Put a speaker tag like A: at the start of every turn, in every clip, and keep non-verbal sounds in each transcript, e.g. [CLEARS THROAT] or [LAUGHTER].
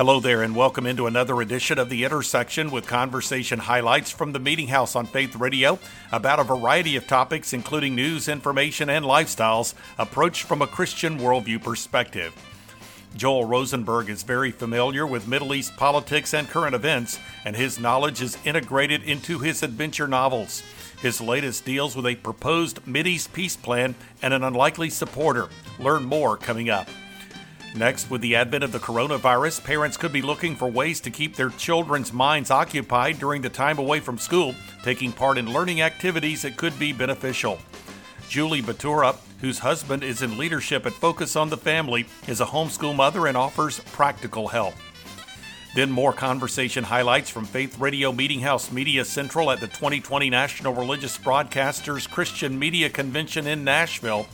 A: Hello there, and welcome into another edition of The Intersection with conversation highlights from the Meeting House on Faith Radio about a variety of topics, including news, information, and lifestyles, approached from a Christian worldview perspective. Joel Rosenberg is very familiar with Middle East politics and current events, and his knowledge is integrated into his adventure novels. His latest deals with a proposed Mideast peace plan and an unlikely supporter. Learn more coming up. Next, with the advent of the coronavirus, parents could be looking for ways to keep their children's minds occupied during the time away from school, taking part in learning activities that could be beneficial. Julie Batura, whose husband is in leadership at Focus on the Family, is a homeschool mother and offers practical help. Then more conversation highlights from Faith Radio Meeting House Media Central at the 2020 National Religious Broadcasters Christian Media Convention in Nashville.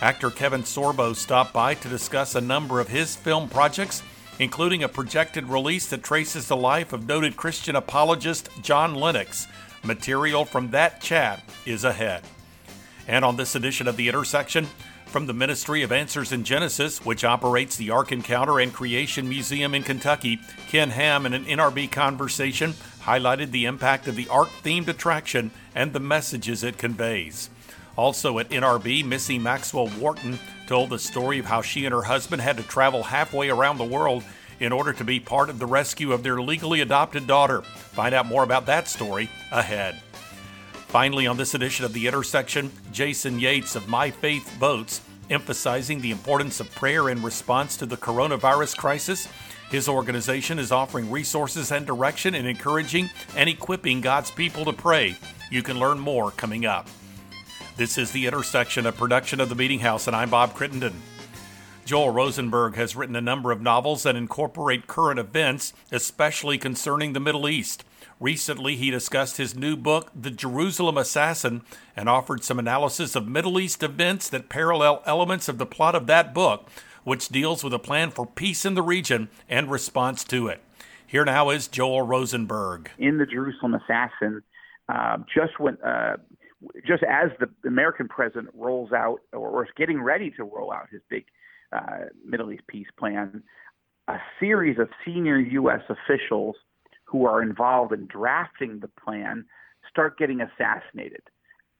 A: Actor Kevin Sorbo stopped by to discuss a number of his film projects, including a projected release that traces the life of noted Christian apologist John Lennox. Material from that chat is ahead. And on this edition of The Intersection, from the Ministry of Answers in Genesis, which operates the Ark Encounter and Creation Museum in Kentucky, Ken Ham in an NRB conversation highlighted the impact of the Ark themed attraction and the messages it conveys. Also at NRB, Missy Maxwell Wharton told the story of how she and her husband had to travel halfway around the world in order to be part of the rescue of their legally adopted daughter. Find out more about that story ahead. Finally, on this edition of The Intersection, Jason Yates of My Faith Votes, emphasizing the importance of prayer in response to the coronavirus crisis. His organization is offering resources and direction in encouraging and equipping God's people to pray. You can learn more coming up. This is The Intersection, a production of the Meeting House, and I'm Bob Crittenden. Joel Rosenberg has written a number of novels that incorporate current events, especially concerning the Middle East. Recently, he discussed his new book, The Jerusalem Assassin, and offered some analysis of Middle East events that parallel elements of the plot of that book, which deals with a plan for peace in the region and response to it. Here now is Joel Rosenberg.
B: In The Jerusalem Assassin, uh, just when uh, just as the American president rolls out or is getting ready to roll out his big uh, Middle East peace plan, a series of senior U.S. officials who are involved in drafting the plan start getting assassinated.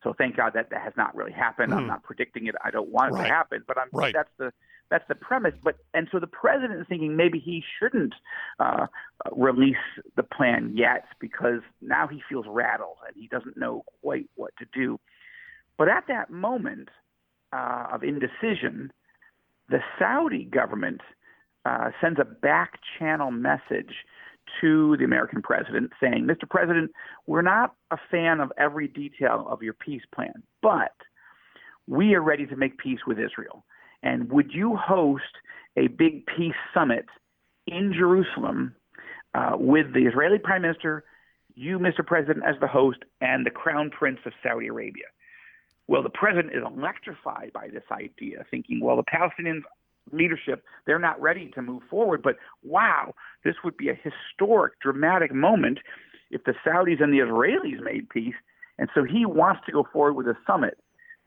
B: So thank God that that has not really happened. Mm. I'm hmm. not predicting it. I don't want it right. to happen, but I'm right. that's the that's the premise. But and so the president is thinking maybe he shouldn't uh, release the plan yet because now he feels rattled and he doesn't know quite what to do. But at that moment uh, of indecision, the Saudi government uh, sends a back channel message to the American president saying, Mr. President, we're not a fan of every detail of your peace plan, but we are ready to make peace with Israel. And would you host a big peace summit in Jerusalem uh, with the Israeli prime minister, you, Mr. President, as the host, and the crown prince of Saudi Arabia? Well, the president is electrified by this idea, thinking, well, the Palestinians leadership, they're not ready to move forward. But wow, this would be a historic, dramatic moment if the Saudis and the Israelis made peace. And so he wants to go forward with a summit.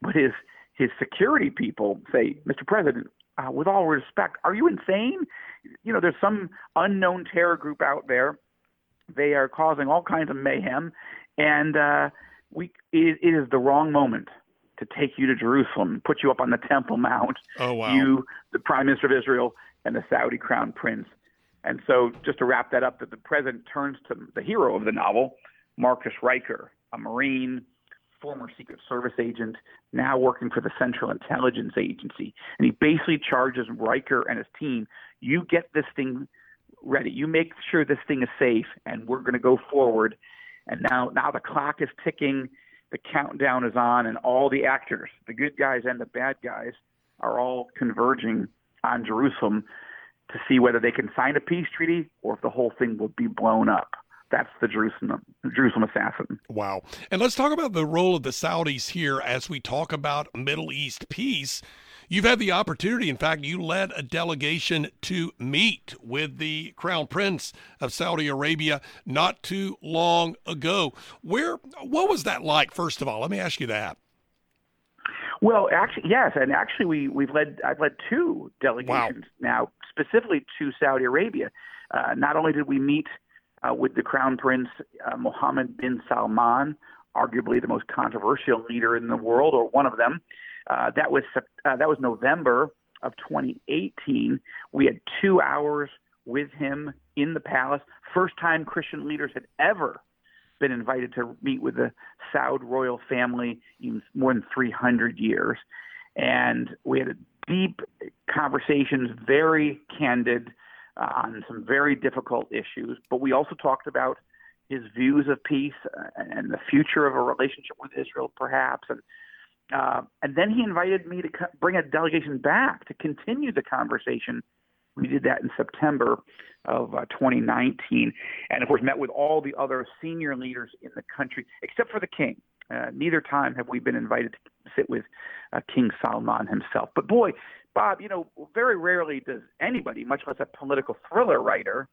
B: But his his security people say, Mr. President, uh, with all respect, are you insane? You know, there's some unknown terror group out there. They are causing all kinds of mayhem, and uh, we it, it is the wrong moment to take you to Jerusalem, put you up on the Temple Mount.
A: Oh wow!
B: You, the Prime Minister of Israel, and the Saudi Crown Prince. And so, just to wrap that up, that the president turns to the hero of the novel, Marcus Ryker, a Marine, former Secret Service agent, now working for the Central Intelligence Agency, and he basically charges Ryker and his team: "You get this thing ready. You make sure this thing is safe, and we're going to go forward." And now, now the clock is ticking the countdown is on, and all the actors, the good guys and the bad guys, are all converging on Jerusalem to see whether they can sign a peace treaty or if the whole thing will be blown up. That's the Jerusalem Jerusalem assassin.
A: Wow. And let's talk about the role of the Saudis here as we talk about Middle East peace. You've had the opportunity, in fact, you led a delegation to meet with the Crown Prince of Saudi Arabia not too long ago. Where, what was that like, first of all? Let me ask you that.
B: Well, actually, yes, and actually, we we've led I've led two delegations wow. now, specifically to Saudi Arabia. Uh, not only did we meet uh, with the Crown Prince uh, Mohammed bin Salman, arguably the most controversial leader in the world, or one of them. Uh, that was uh, that was November of 2018. We had two hours with him in the palace. First time Christian leaders had ever been invited to meet with the Saud royal family in more than 300 years. And we had deep conversations, very candid uh, on some very difficult issues. But we also talked about his views of peace uh, and the future of a relationship with Israel, perhaps. And uh, and then he invited me to co- bring a delegation back to continue the conversation. We did that in September of uh, 2019, and of course met with all the other senior leaders in the country, except for the king. Uh, neither time have we been invited to sit with uh, King Salman himself. But boy, Bob, you know, very rarely does anybody, much less a political thriller writer,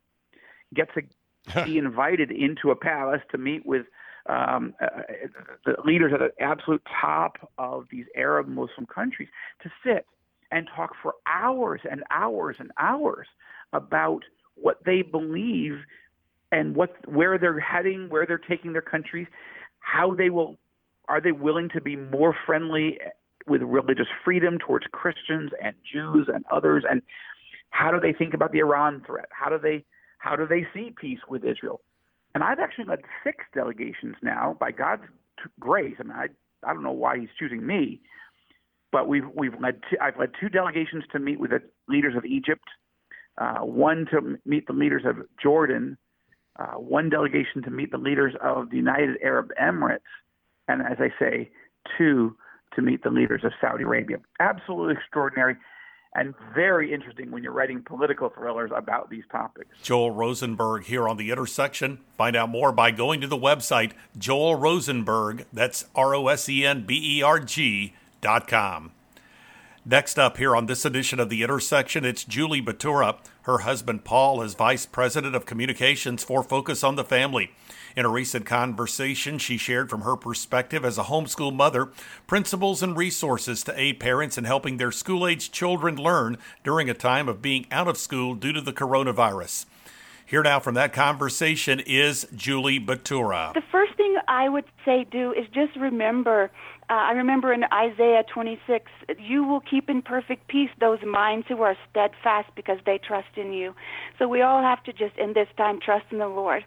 B: get to be invited into a palace to meet with um, uh, the leaders at the absolute top of these Arab Muslim countries to sit and talk for hours and hours and hours about what they believe and what where they're heading, where they're taking their countries, how they will are they willing to be more friendly with religious freedom towards Christians and Jews and others and how do they think about the Iran threat? How do they how do they see peace with Israel? And I've actually led six delegations now by God's grace. I mean, I I don't know why He's choosing me, but we've we've led two, I've led two delegations to meet with the leaders of Egypt, uh, one to meet the leaders of Jordan, uh, one delegation to meet the leaders of the United Arab Emirates, and as I say, two to meet the leaders of Saudi Arabia. Absolutely extraordinary and very interesting when you're writing political thrillers about these topics.
A: Joel Rosenberg here on The Intersection. Find out more by going to the website Joel Rosenberg, that's R O S E N B E R G dot com. Next up here on this edition of The Intersection, it's Julie Batura. Her husband Paul is Vice President of Communications for Focus on the Family. In a recent conversation, she shared from her perspective as a homeschool mother principles and resources to aid parents in helping their school age children learn during a time of being out of school due to the coronavirus. Here now from that conversation is Julie Batura.
C: The first thing I would say do is just remember. Uh, I remember in Isaiah 26, you will keep in perfect peace those minds who are steadfast because they trust in you. So we all have to just, in this time, trust in the Lord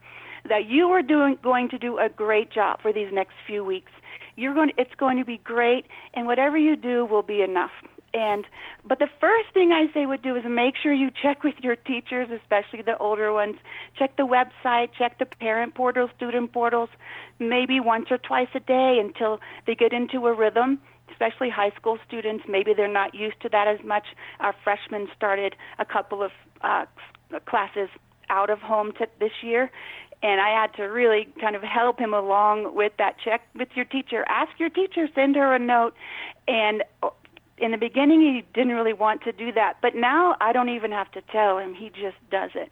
C: that you are doing going to do a great job for these next few weeks. You're going to, it's going to be great and whatever you do will be enough. And but the first thing I say would do is make sure you check with your teachers, especially the older ones. Check the website, check the parent portals, student portals, maybe once or twice a day until they get into a rhythm especially high school students. Maybe they're not used to that as much. Our freshmen started a couple of uh, classes out of home t- this year, and I had to really kind of help him along with that. Check with your teacher. Ask your teacher. Send her a note. And uh, in the beginning, he didn't really want to do that, but now I don't even have to tell him. He just does it.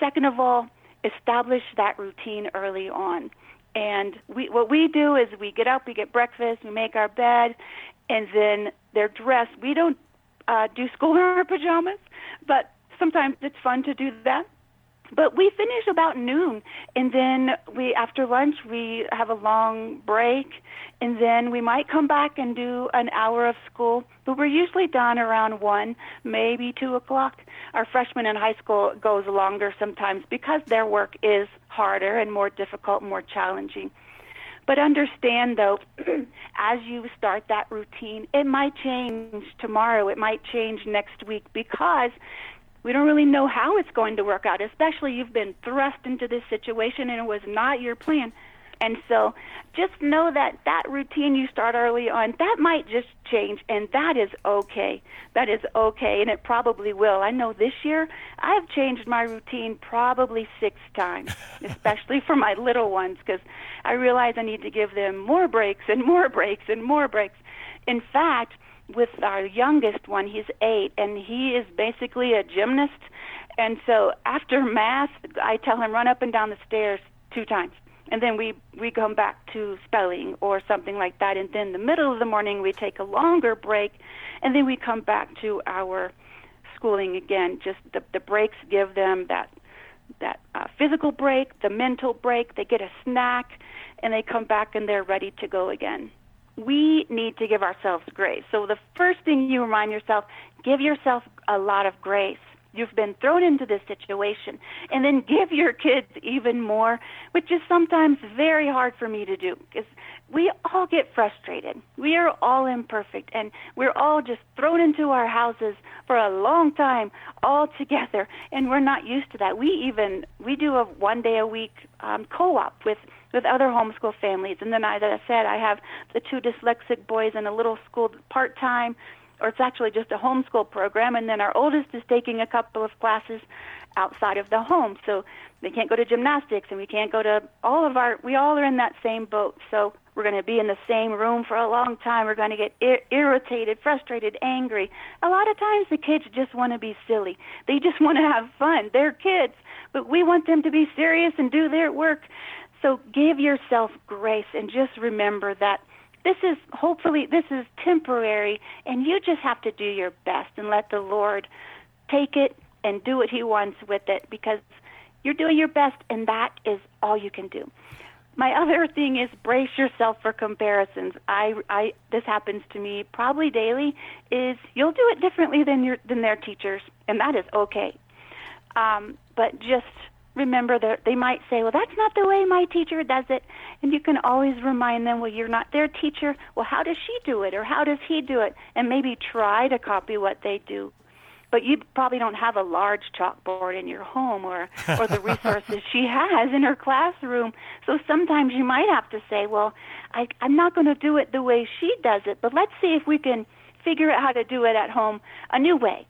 C: Second of all, establish that routine early on. And we, what we do is we get up, we get breakfast, we make our bed, and then they're dressed. We don't uh, do school in our pajamas, but sometimes it's fun to do that but we finish about noon and then we after lunch we have a long break and then we might come back and do an hour of school but we're usually done around one maybe two o'clock. Our freshmen in high school goes longer sometimes because their work is harder and more difficult more challenging. But understand though [CLEARS THROAT] as you start that routine it might change tomorrow it might change next week because we don't really know how it's going to work out, especially you've been thrust into this situation and it was not your plan. And so just know that that routine you start early on, that might just change, and that is okay. That is okay, and it probably will. I know this year I've changed my routine probably six times, [LAUGHS] especially for my little ones, because I realize I need to give them more breaks and more breaks and more breaks. In fact, with our youngest one, he's eight, and he is basically a gymnast. And so after math, I tell him run up and down the stairs two times, and then we we come back to spelling or something like that. And then the middle of the morning, we take a longer break, and then we come back to our schooling again. Just the, the breaks give them that that uh, physical break, the mental break. They get a snack, and they come back and they're ready to go again. We need to give ourselves grace. So the first thing you remind yourself, give yourself a lot of grace. You've been thrown into this situation, and then give your kids even more, which is sometimes very hard for me to do because we all get frustrated. We are all imperfect, and we're all just thrown into our houses for a long time all together, and we're not used to that. We even we do a one day a week um, co-op with with other homeschool families, and then as I said, I have the two dyslexic boys in a little school part time or it's actually just a homeschool program, and then our oldest is taking a couple of classes outside of the home. So they can't go to gymnastics, and we can't go to all of our. We all are in that same boat. So we're going to be in the same room for a long time. We're going to get ir- irritated, frustrated, angry. A lot of times the kids just want to be silly. They just want to have fun. They're kids, but we want them to be serious and do their work. So give yourself grace and just remember that this is hopefully this is temporary and you just have to do your best and let the lord take it and do what he wants with it because you're doing your best and that is all you can do. My [LAUGHS] other thing is brace yourself for comparisons. I i this happens to me probably daily is you'll do it differently than your than their teachers and that is okay. Um but just remember that they might say, well, that's not the way my teacher does it. And you can always remind them, well, you're not their teacher. Well, how does she do it? Or how does he do it? And maybe try to copy what they do. But you probably don't have a large chalkboard in your home or, or the [LAUGHS] resources she has in her classroom. So sometimes you might have to say, well, I, I'm not going to do it the way she does it, but let's see if we can figure out how to do it at home a new way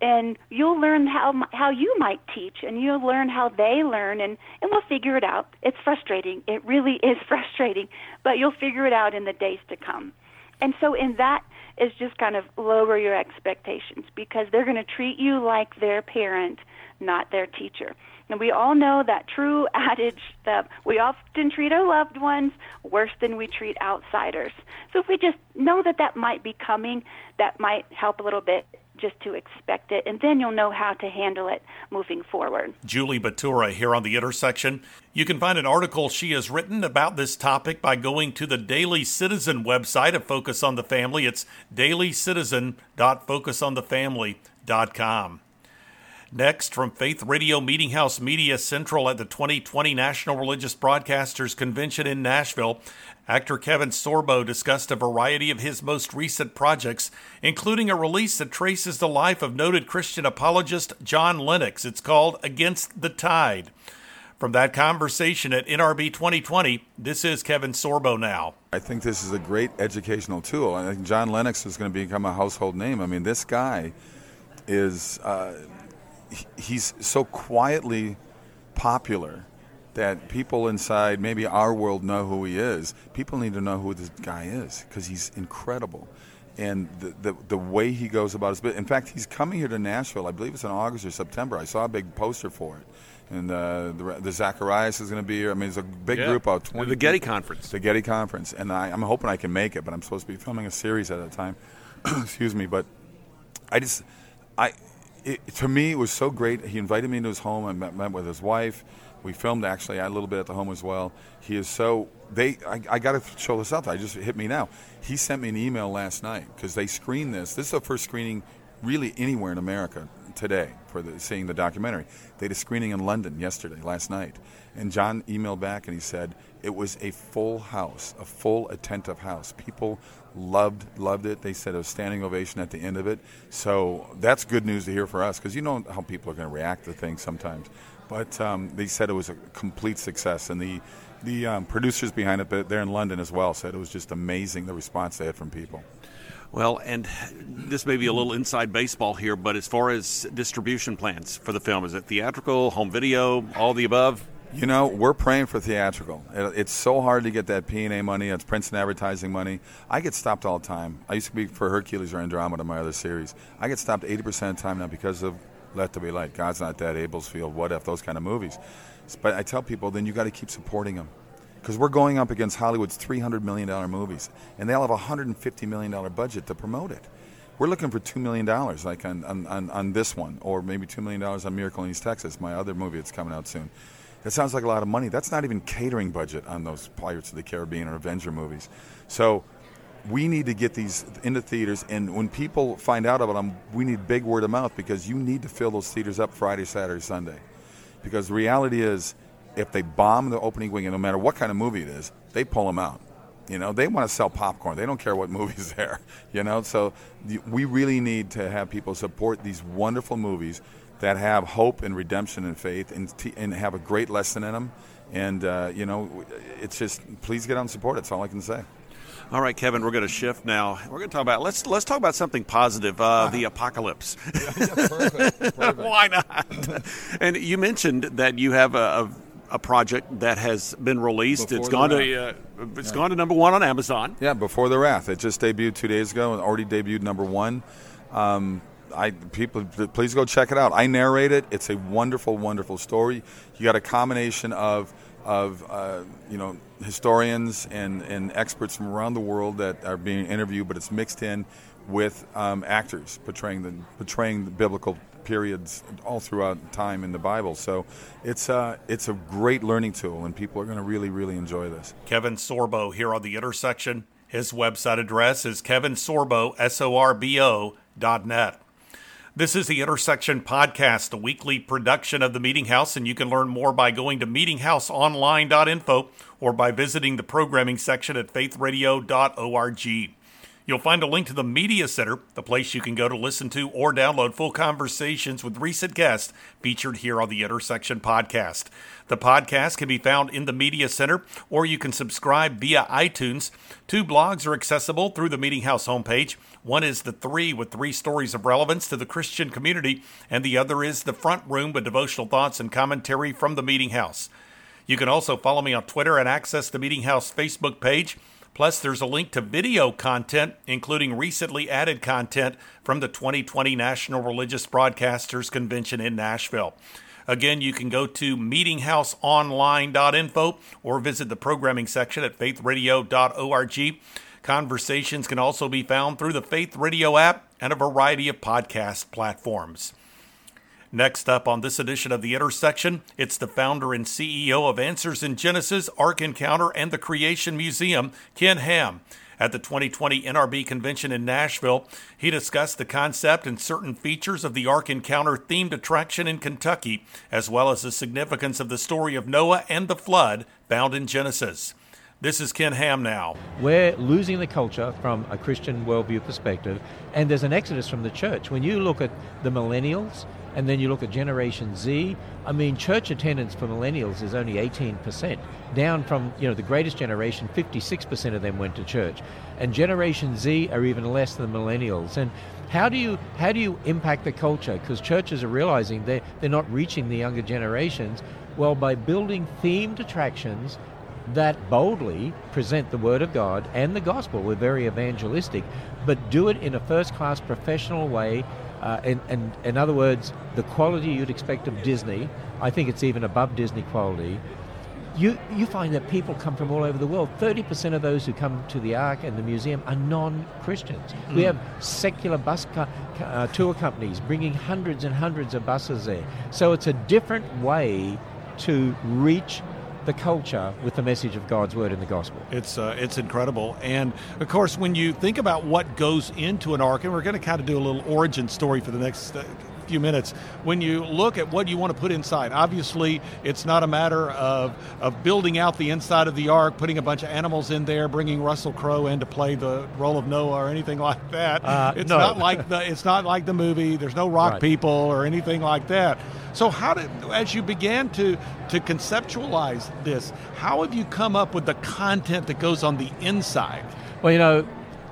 C: and you'll learn how how you might teach and you'll learn how they learn and and we'll figure it out. It's frustrating. It really [LAUGHS] is frustrating but you'll figure it out in the days to come. And so in that is just kind of lower your expectations because they're going to treat you like their parent not their teacher. And we all know that true [LAUGHS] adage that we often treat our loved ones worse than we treat outsiders. So if we just know that that might be coming that might help a little bit just to expect it, and then you'll know how to handle it moving forward.
A: Julie Batura here on The Intersection. You can find an article she has written about this topic by going to the Daily Citizen website of Focus on the Family. It's dailycitizen.focusonthefamily.com. Next, from Faith Radio Meeting House Media Central at the 2020 National Religious Broadcasters Convention in Nashville, actor Kevin Sorbo discussed a variety of his most recent projects, including a release that traces the life of noted Christian apologist John Lennox. It's called Against the Tide. From that conversation at NRB 2020, this is Kevin Sorbo now.
D: I think this is a great educational tool. I think John Lennox is going to become a household name. I mean, this guy is. Uh, he's so quietly popular that people inside maybe our world know who he is. People need to know who this guy is because he's incredible. And the, the, the way he goes about his business. In fact, he's coming here to Nashville. I believe it's in August or September. I saw a big poster for it. And uh, the, the Zacharias is going to be here. I mean, it's a big yeah. group out.
E: 20 the Getty Conference.
D: The Getty Conference. And I, I'm hoping I can make it, but I'm supposed to be filming a series at a time. [CLEARS THROAT] Excuse me. But I just, I, it, to me, it was so great. He invited me into his home. I met, met with his wife. We filmed actually a little bit at the home as well. He is so they. I, I got to show this out. I just hit me now. He sent me an email last night because they screened this. This is the first screening really anywhere in America today for the, seeing the documentary. They had a screening in London yesterday, last night, and John emailed back and he said it was a full house, a full attentive house. People loved loved it. They said a standing ovation at the end of it. So that's good news to hear for us because you know how people are going to react to things sometimes. But um, they said it was a complete success, and the the um, producers behind it, they're in London as well, said it was just amazing the response they had from people.
E: Well, and this may be a little inside baseball here, but as far as distribution plans for the film, is it theatrical, home video, all the above?
D: You know, we're praying for theatrical. It's so hard to get that P&A money. It's print and advertising money. I get stopped all the time. I used to be for Hercules or Andromeda, my other series. I get stopped 80% of the time now because of Let There Be Light, God's Not Dead, Abel's Field, What If, those kind of movies. But I tell people, then you got to keep supporting them. Because we're going up against Hollywood's $300 million movies, and they'll have a $150 million budget to promote it. we're looking for $2 million like on, on, on, this one, or maybe $2 million on Miracle in East Texas, my other movie that's coming out soon. That sounds like a lot of money. That's not even catering budget on those Pirates of the Caribbean or Avenger movies. So we need to get these into theaters, and when people find out about them, we need big word of mouth because you need to fill those theaters up Friday, Saturday, Sunday. Because the reality is, if they bomb the opening weekend, no matter what kind of movie it is, they pull them out. You know, they want to sell popcorn. They don't care what movie's [LAUGHS] there. You know, so we really need to have people support these wonderful movies that have hope and redemption and faith and, and have a great lesson in them. And, uh, you know, it's just, please get out and support. That's all I can say.
E: All right, Kevin, we're going to shift now. We're going to talk about let's let's talk about something positive. Uh, the apocalypse. [LAUGHS]
D: yeah, yeah, perfect, [LAUGHS] perfect.
E: Why not? and you mentioned that you have a, a, a project that has been released.
D: Before
E: it's gone
D: Wrath.
E: to uh, it's yeah. gone to number one on Amazon.
D: Yeah, before the Wrath. It just debuted two days ago and already debuted number one. Um, I people please go check it out. I narrate it. It's a wonderful, wonderful story. You got a combination of of uh, you know historians and, and experts from around the world that are being interviewed, but it's mixed in with um, actors portraying the portraying the biblical periods all throughout time in the Bible. So it's uh, it's a great learning tool, and people are going to really really enjoy this.
A: Kevin Sorbo here on the intersection. His website address is kevinsorbo s o r b o dot net. This is the Intersection Podcast, a weekly production of the Meeting House, and you can learn more by going to meetinghouseonline.info or by visiting the programming section at faithradio.org. You'll find a link to the Media Center, the place you can go to listen to or download full conversations with recent guests featured here on the Intersection Podcast. The podcast can be found in the Media Center, or you can subscribe via iTunes. Two blogs are accessible through the Meeting House homepage. One is The Three, with three stories of relevance to the Christian community, and the other is The Front Room, with devotional thoughts and commentary from the Meeting House. You can also follow me on Twitter and access the Meeting House Facebook page. Plus, there's a link to video content, including recently added content from the 2020 National Religious Broadcasters Convention in Nashville. Again, you can go to meetinghouseonline.info or visit the programming section at faithradio.org. Conversations can also be found through the Faith Radio app and a variety of podcast platforms. Next up on this edition of The Intersection, it's the founder and CEO of Answers in Genesis, Ark Encounter, and the Creation Museum, Ken Ham. At the 2020 NRB convention in Nashville, he discussed the concept and certain features of the Ark Encounter themed attraction in Kentucky, as well as the significance of the story of Noah and the flood found in Genesis. This is Ken Ham now.
F: We're losing the culture from a Christian worldview perspective, and there's an exodus from the church. When you look at the millennials, and then you look at Generation Z, I mean, church attendance for millennials is only 18%, down from, you know, the greatest generation, 56% of them went to church. And Generation Z are even less than millennials. And how do you how do you impact the culture? Because churches are realizing they they're not reaching the younger generations. Well, by building themed attractions that boldly present the Word of God and the gospel. We're very evangelistic, but do it in a first class professional way uh, and, and in other words, the quality you'd expect of Disney, I think it's even above Disney quality. You, you find that people come from all over the world. 30% of those who come to the Ark and the museum are non Christians. Mm. We have secular bus co- uh, tour companies bringing hundreds and hundreds of buses there. So it's a different way to reach the culture with the message of God's word in the gospel.
A: It's uh, it's incredible, and of course, when you think about what goes into an ark, and we're going to kind of do a little origin story for the next uh, few minutes. When you look at what you want to put inside, obviously it's not a matter of, of building out the inside of the ark, putting a bunch of animals in there, bringing Russell Crowe in to play the role of Noah or anything like that.
F: Uh,
A: it's
F: no.
A: not like the it's not like the movie. There's no rock
F: Right.
A: people or anything like that. So how did as you began to to conceptualize this, how have you come up with the content that goes on the inside?
F: Well, you know,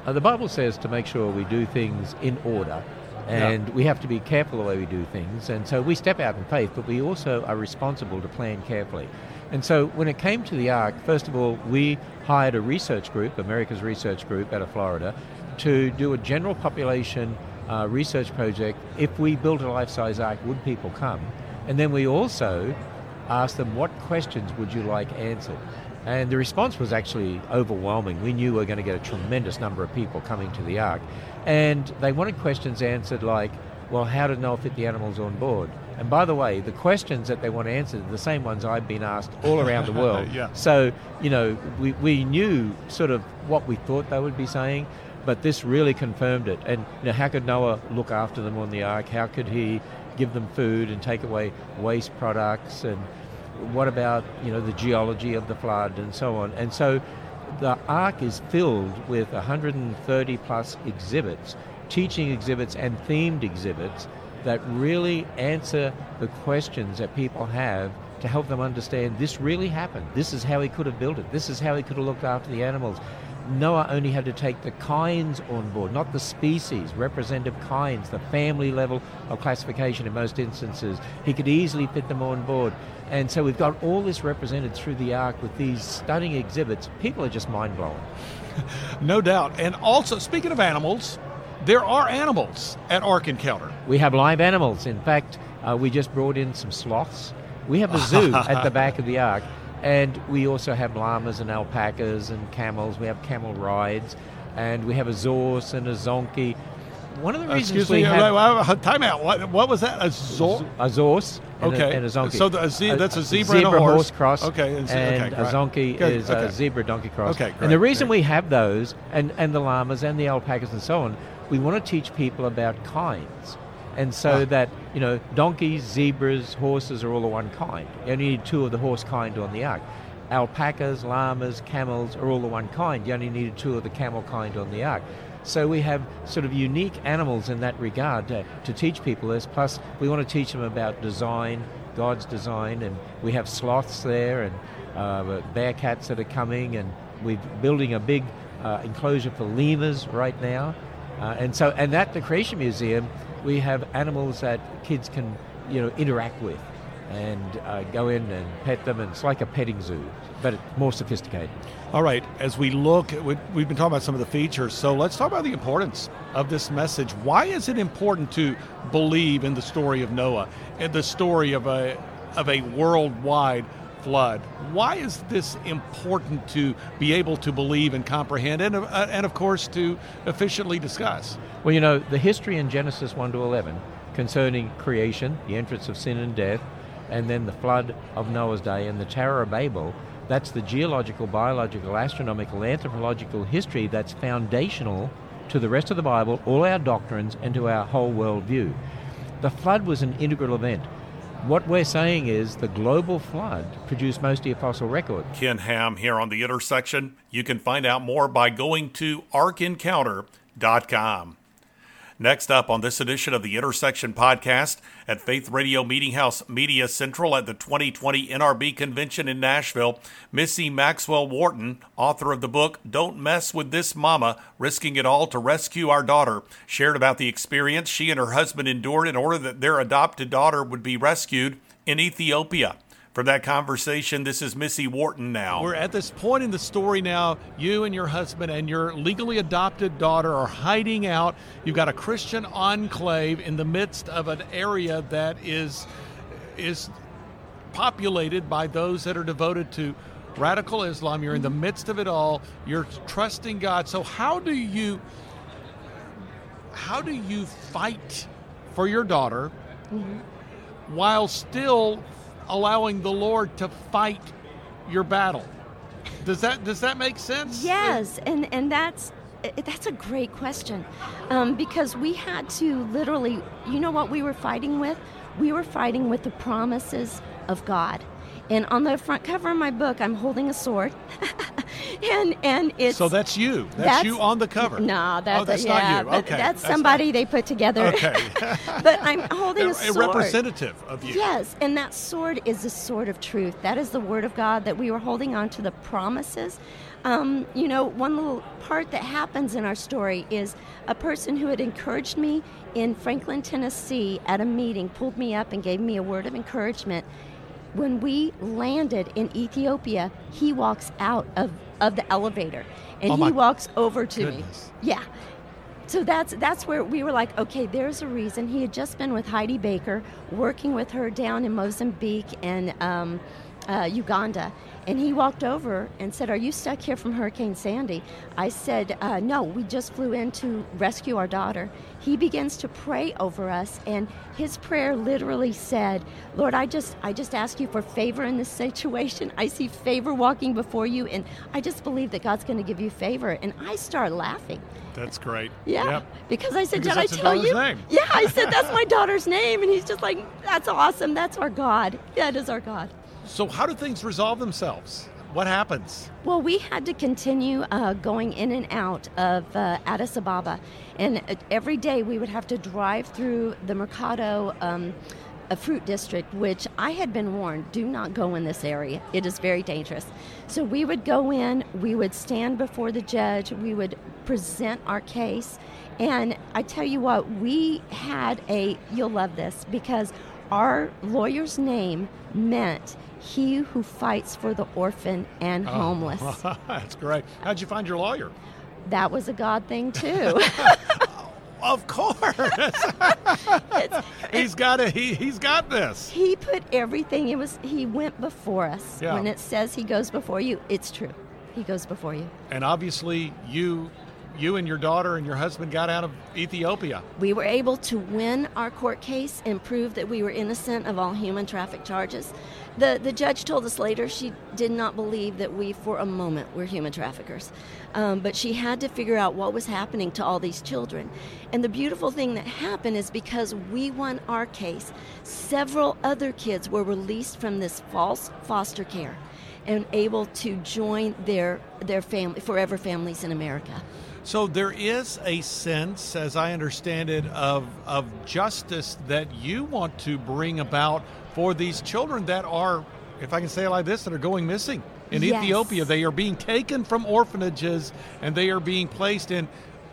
F: uh, the Bible says to make sure we do things in order. And we have to be careful the way we do things. And so we step out in faith, but we also are responsible to plan carefully. And so when it came to the Ark, first of all, we hired a research group, America's Research Group out of Florida, to do a general population uh, research project. If we built a life size Ark, would people come? And then we also asked them, what questions would you like answered? And the response was actually overwhelming. We knew we were going to get a tremendous number of people coming to the Ark. And they wanted questions answered like, well, how to Noah fit the animals on board? And by the way, the questions that they want answered are the same ones I've been asked all around the [LAUGHS] world.
G: yeah.
F: So, you know, we, we knew sort of what we thought they would be saying, but this really confirmed it. And you know, how could Noah look after them on the ark? How could he give them food and take away waste products? And what about, you know, the geology of the flood and so on? And so the ark is filled with 130 plus exhibits, teaching exhibits and themed exhibits that really answer the questions that people have to help them understand this really happened. This is how he could have built it. This is how he could have looked after the animals. Noah only had to take the kinds on board, not the species, representative kinds, the family level of classification in most instances. He could easily fit them on board. And so we've got all this represented through the ark with these stunning exhibits. People are just mind blown. [LAUGHS]
G: No doubt. And also, speaking of animals, there are animals at Ark Encounter.
F: We have live animals. In fact, uh, we just brought in some sloths. We have a zoo [LAUGHS] at the back of the ark, and we also have llamas and alpacas and camels. We have camel rides, and we have a zorse and a zonkey. One of the uh, reasons
G: Excuse
F: we
G: me,
F: have
G: time out. What, what was that? A zor?
F: a zorse and,
G: Okay.
F: a, and a zonkey.
G: So the- a ze- that's a zebra and a
F: zebra
G: horse.
F: cross.
G: Okay, and
F: and,
G: okay,
F: a
G: great.
F: zonkey
G: Good,
F: is
G: okay.
F: a zebra donkey cross.
G: Okay,
F: And the reason
G: great.
F: we have those, and, and the llamas and the alpacas and so on, we want to teach people about kinds. And so
G: Ah.
F: that, you know, donkeys, zebras, horses are all of one kind. You only need two of the horse kind on the ark. Alpacas, llamas, camels are all of one kind. You only needed two of the camel kind on the ark. So we have sort of unique animals in that regard to, to teach people this. Plus, we want to teach them about design, God's design, and we have sloths there and uh, bear cats that are coming, and we're building a big uh, enclosure for lemurs right now. Uh, and so, and at the Creation Museum, we have animals that kids can, you know, interact with and uh, go in and pet them. And it's like a petting zoo, but more sophisticated.
G: All right, as we look, we- we've been talking about some of the features, so let's talk about the importance of this message. Why is it important to believe in the story of Noah and the story of a of a worldwide flood? Why is this important to be able to believe and comprehend, and uh, and of course to efficiently discuss?
F: Well, you know, the history in Genesis 1 to 11 concerning creation, the entrance of sin and death, and then the flood of Noah's day and the Tower of Babel, that's the geological, biological, astronomical, anthropological history that's foundational to the rest of the Bible, all our doctrines, and to our whole worldview. The flood was an integral event. What we're saying is the global flood produced most of the fossil record.
A: Ken Ham here on The Intersection. You can find out more by going to arkencounter.com. Next up on this edition of the Intersection podcast at Faith Radio Meeting House Media Central at the 2020 NRB Convention in Nashville, Missy Maxwell Wharton, author of the book Don't Mess with This Mama Risking It All to Rescue Our Daughter, shared about the experience she and her husband endured in order that their adopted daughter would be rescued in Ethiopia. From that conversation, this is Missy Wharton now.
G: We're at this point in the story now. You and your husband and your legally adopted daughter are hiding out. You've got a Christian enclave in the midst of an area that is is populated by those that are devoted to radical Islam. You're in the midst of it all. You're trusting God. So how do you how do you fight for your daughter mm-hmm. while still allowing the Lord to fight your battle? Does that does that make sense?
H: Yes, and and that's that's a great question, um, because we had to literally, you know, what we were fighting with? We were fighting with the promises of God. And on the front cover of my book, I'm holding a sword, [LAUGHS] and and it's
G: So that's you. That's, you on the cover.
H: No, that's,
G: oh, that's
H: yeah,
G: not you. Okay,
H: that's
G: not-
H: somebody they put together.
G: Okay. [LAUGHS]
H: but I'm holding
G: a, [LAUGHS]
H: a
G: a
H: sword.
G: representative of you.
H: Yes, and that sword is the sword of truth. That is the word of God that we were holding on to the promises. Um, you know, one little part that happens in our story is a person who had encouraged me in Franklin, Tennessee at a meeting pulled me up and gave me a word of encouragement. When we landed in Ethiopia, he walks out of, of the elevator and
G: Oh,
H: he walks over to
G: goodness.
H: me. Yeah. So that's that's where we were like, okay, there's a reason. He had just been with Heidi Baker, working with her down in Mozambique and um, uh, Uganda, and he walked over and said, Are you stuck here from Hurricane Sandy? I said, uh, No, we just flew in to rescue our daughter. He begins to pray over us, and his prayer literally said, Lord, I just, I just ask you for favor in this situation. I see favor walking before you, and I just believe that God's going to give you favor. And I start laughing.
G: That's great.
H: Yeah.
G: Yep.
H: Because I said,
G: Because
H: Did I tell you?
G: name.
H: Yeah, I said, That's my [LAUGHS] daughter's name. And he's just like, That's awesome. That's our God. That is our God.
G: So, how do things resolve themselves? What happens?
H: Well, we had to continue uh, going in and out of uh, Addis Ababa, and uh, every day we would have to drive through the Mercado. Um, a fruit district, which I had been warned, do not go in this area. It is very dangerous. So we would go in, we would stand before the judge, we would present our case, and I tell you what, we had a, you'll love this, because our lawyer's name meant he who fights for the orphan and oh, homeless. [LAUGHS]
G: That's great. How'd you find your lawyer?
H: That was a God thing too. [LAUGHS] [LAUGHS]
G: Of course. He's got it. He, he's got this.
H: he put everything. It was he went before us.
G: Yeah.
H: When it says he goes before you, it's true. He goes before you.
G: And obviously, you, you and your daughter and your husband got out of Ethiopia.
H: We were able to win our court case and prove that we were innocent of all human traffic charges. The, the judge told us later she did not believe that we, for a moment, were human traffickers. Um, but she had to figure out what was happening to all these children. And the beautiful thing that happened is because we won our case, several other kids were released from this false foster care and able to join their, their family, forever families in America.
G: So there is a sense, as I understand it, of of justice that you want to bring about for these children that are, if I can say it like this, that are going missing in
H: Yes.
G: Ethiopia. They are being taken from orphanages and they are being placed in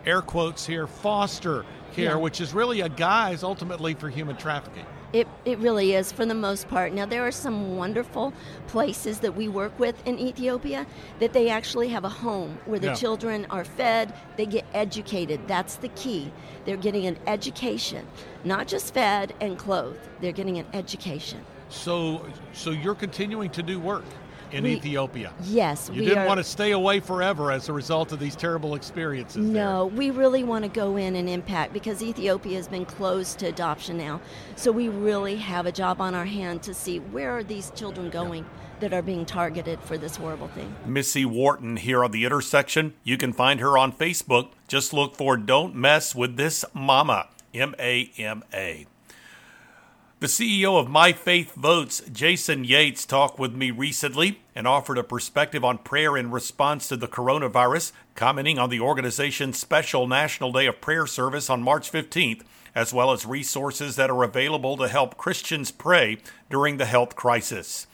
G: air quotes here foster care,
H: Yeah.
G: which is really a guise ultimately for human trafficking.
H: It, it really is for the most part. Now, there are some wonderful places that we work with in Ethiopia that they actually have a home where the
G: Yeah.
H: children are fed, they get educated. That's the key. They're getting an education, not just fed and clothed, they're getting an education.
G: So, so you're continuing to do work in
H: We-
G: Ethiopia.
H: Yes,
G: You
H: we
G: didn't
H: are.
G: want to stay away forever as a result of these terrible experiences. there.
H: No, we really want to go in and impact because Ethiopia has been closed to adoption now. So we really have a job on our hand to see where are these children going that are being targeted for this horrible thing.
A: Missy Wharton here on the intersection. You can find her on Facebook. Just look for Don't Mess with This Mama, M A M A. The CEO of My Faith Votes, Jason Yates, talked with me recently and offered a perspective on prayer in response to the coronavirus, commenting on the organization's special National Day of Prayer service on March 15th, as well as resources that are available to help Christians pray during the health crisis.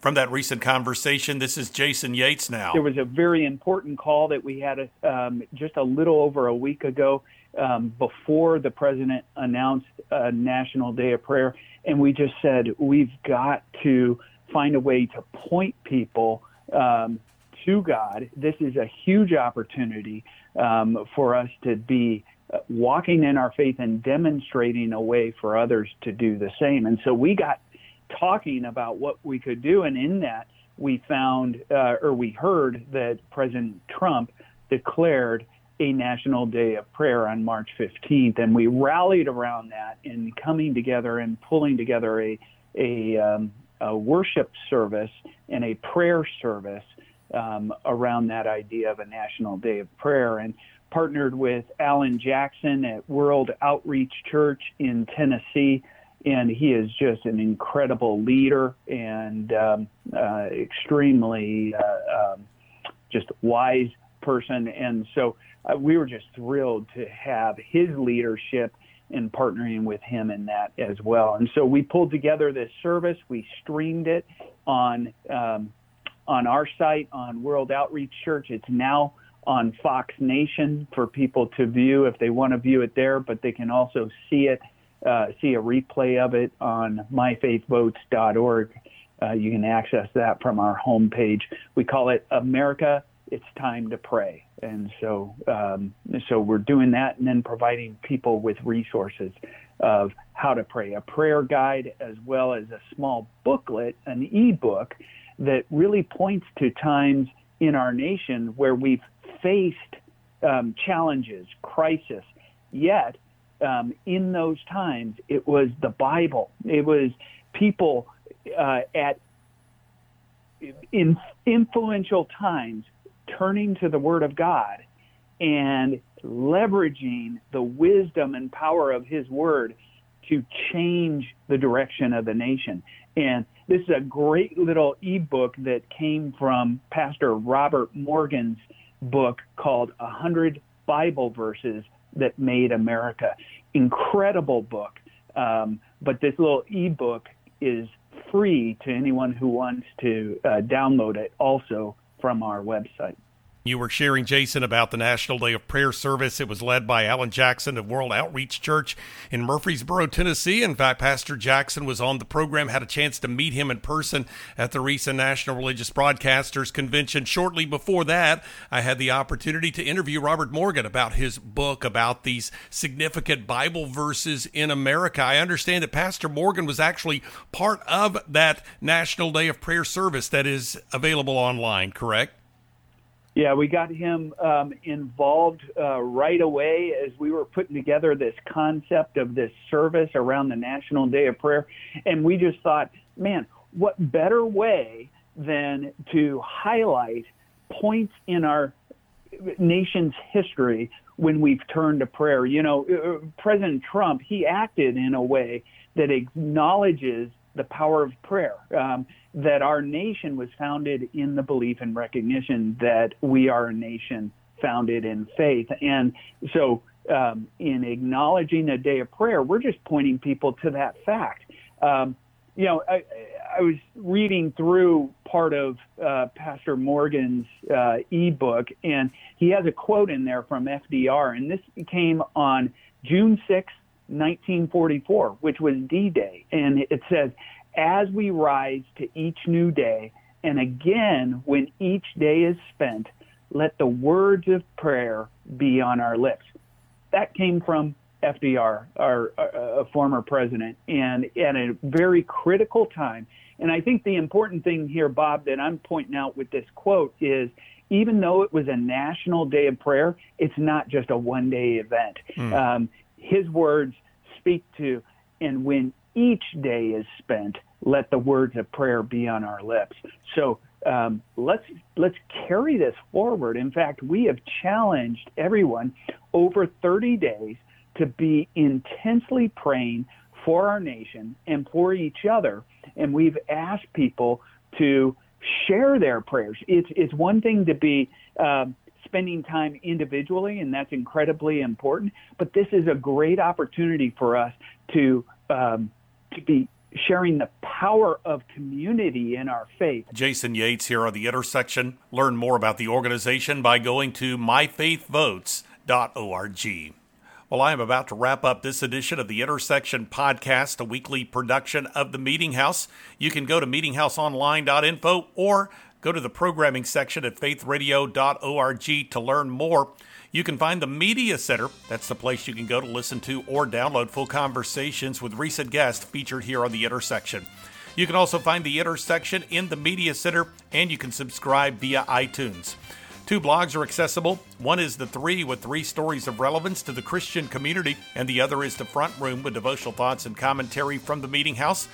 A: From that recent conversation, this is Jason Yates now.
I: There was a very important call that we had um, just a little over a week ago um, before the president announced a National Day of Prayer. And we just said, we've got to find a way to point people um, to God. This is a huge opportunity um, for us to be uh, walking in our faith and demonstrating a way for others to do the same. And so we got talking about what we could do. And in that, we found uh, or we heard that President Trump declared a national day of prayer on March 15th. And we rallied around that in coming together and pulling together a, a, um, a worship service and a prayer service um, around that idea of a national day of prayer. And partnered with Allen Jackson at World Outreach Church in Tennessee and he is just an incredible leader and um, uh, extremely uh, um, just wise person. And so uh, we were just thrilled to have his leadership and partnering with him in that as well. And so we pulled together this service. We streamed it on um, on our site on World Outreach Church. It's now on Fox Nation for people to view if they want to view it there, but they can also see it uh, see a replay of it on myfaithvotes.org. Uh, you can access that from our homepage. We call it America. It's time to pray, and so um, so we're doing that, and then providing people with resources of how to pray, a prayer guide, as well as a small booklet, an e-book that really points to times in our nation where we've faced um, challenges, crisis, yet um, in those times it was the Bible. It was people uh, at in influential times turning to the Word of God and leveraging the wisdom and power of His Word to change the direction of the nation. And this is a great little ebook that came from Pastor Robert Morgan's book called A Hundred Bible Verses That Made America. Incredible book. Um, but this little ebook is free to anyone who wants to uh, download it also from our website.
A: You were sharing, Jason, about the National Day of Prayer service. It was led by Allen Jackson of World Outreach Church in Murfreesboro, Tennessee. In fact, Pastor Jackson was on the program, had a chance to meet him in person at the recent National Religious Broadcasters Convention. Shortly before that, I had the opportunity to interview Robert Morgan about his book about these significant Bible verses in America. I understand that Pastor Morgan was actually part of that National Day of Prayer service that is available online, correct?
I: Yeah, we got him um, involved uh, right away as we were putting together this concept of this service around the National Day of Prayer. And we just thought, man, what better way than to highlight points in our nation's history when we've turned to prayer? You know, uh, uh, President Trump, he acted in a way that acknowledges the power of prayer. Um, that our nation was founded in the belief and recognition that we are a nation founded in faith. And so, um, in acknowledging a day of prayer, we're just pointing people to that fact. Um, you know, I, I, was reading through part of uh, Pastor Morgan's uh, ebook, and he has a quote in there from FDR, and this came on June 6, 1944, which was D Day. And it says, as we rise to each new day, and again when each day is spent, let the words of prayer be on our lips. That came from FDR, our, our former president, and at a very critical time. And I think the important thing here, Bob, that I'm pointing out with this quote is even though it was a national day of prayer, it's not just a one day event. Mm. Um, his words speak to, and when each day is spent, let the words of prayer be on our lips. So um, let's let's carry this forward. In fact, we have challenged everyone over 30 days to be intensely praying for our nation and for each other, and we've asked people to share their prayers. It's it's one thing to be um, spending time individually, and that's incredibly important. But this is a great opportunity for us to um, to be sharing the power of community in our faith.
A: Jason Yates here on The Intersection. Learn more about the organization by going to myfaithvotes.org. Well, I am about to wrap up this edition of the Intersection Podcast, a weekly production of the Meeting House. You can go to meetinghouseonline.info or go to the programming section at faithradio.org to learn more. You can find the Media Center. That's the place you can go to listen to or download full conversations with recent guests featured here on The Intersection. You can also find The Intersection in the Media Center, and you can subscribe via iTunes. Two blogs are accessible. One is The Three with three stories of relevance to the Christian community, and the other is The Front Room with devotional thoughts and commentary from the Meeting House.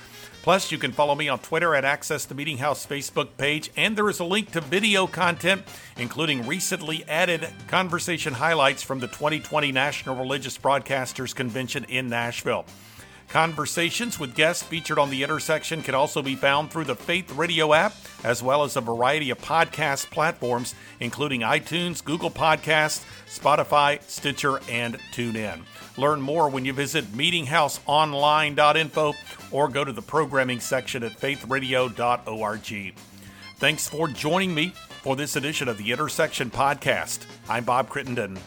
A: Plus, you can follow me on Twitter at Access the Meeting House Facebook page, and there is a link to video content, including recently added conversation highlights from the 2020 National Religious Broadcasters Convention in Nashville. Conversations with guests featured on the intersection can also be found through the Faith Radio app, as well as a variety of podcast platforms, including iTunes, Google Podcasts, Spotify, Stitcher, and TuneIn. Learn more when you visit meetinghouseonline.info or go to the programming section at faithradio.org. Thanks for joining me for this edition of the Intersection Podcast. I'm Bob Crittenden.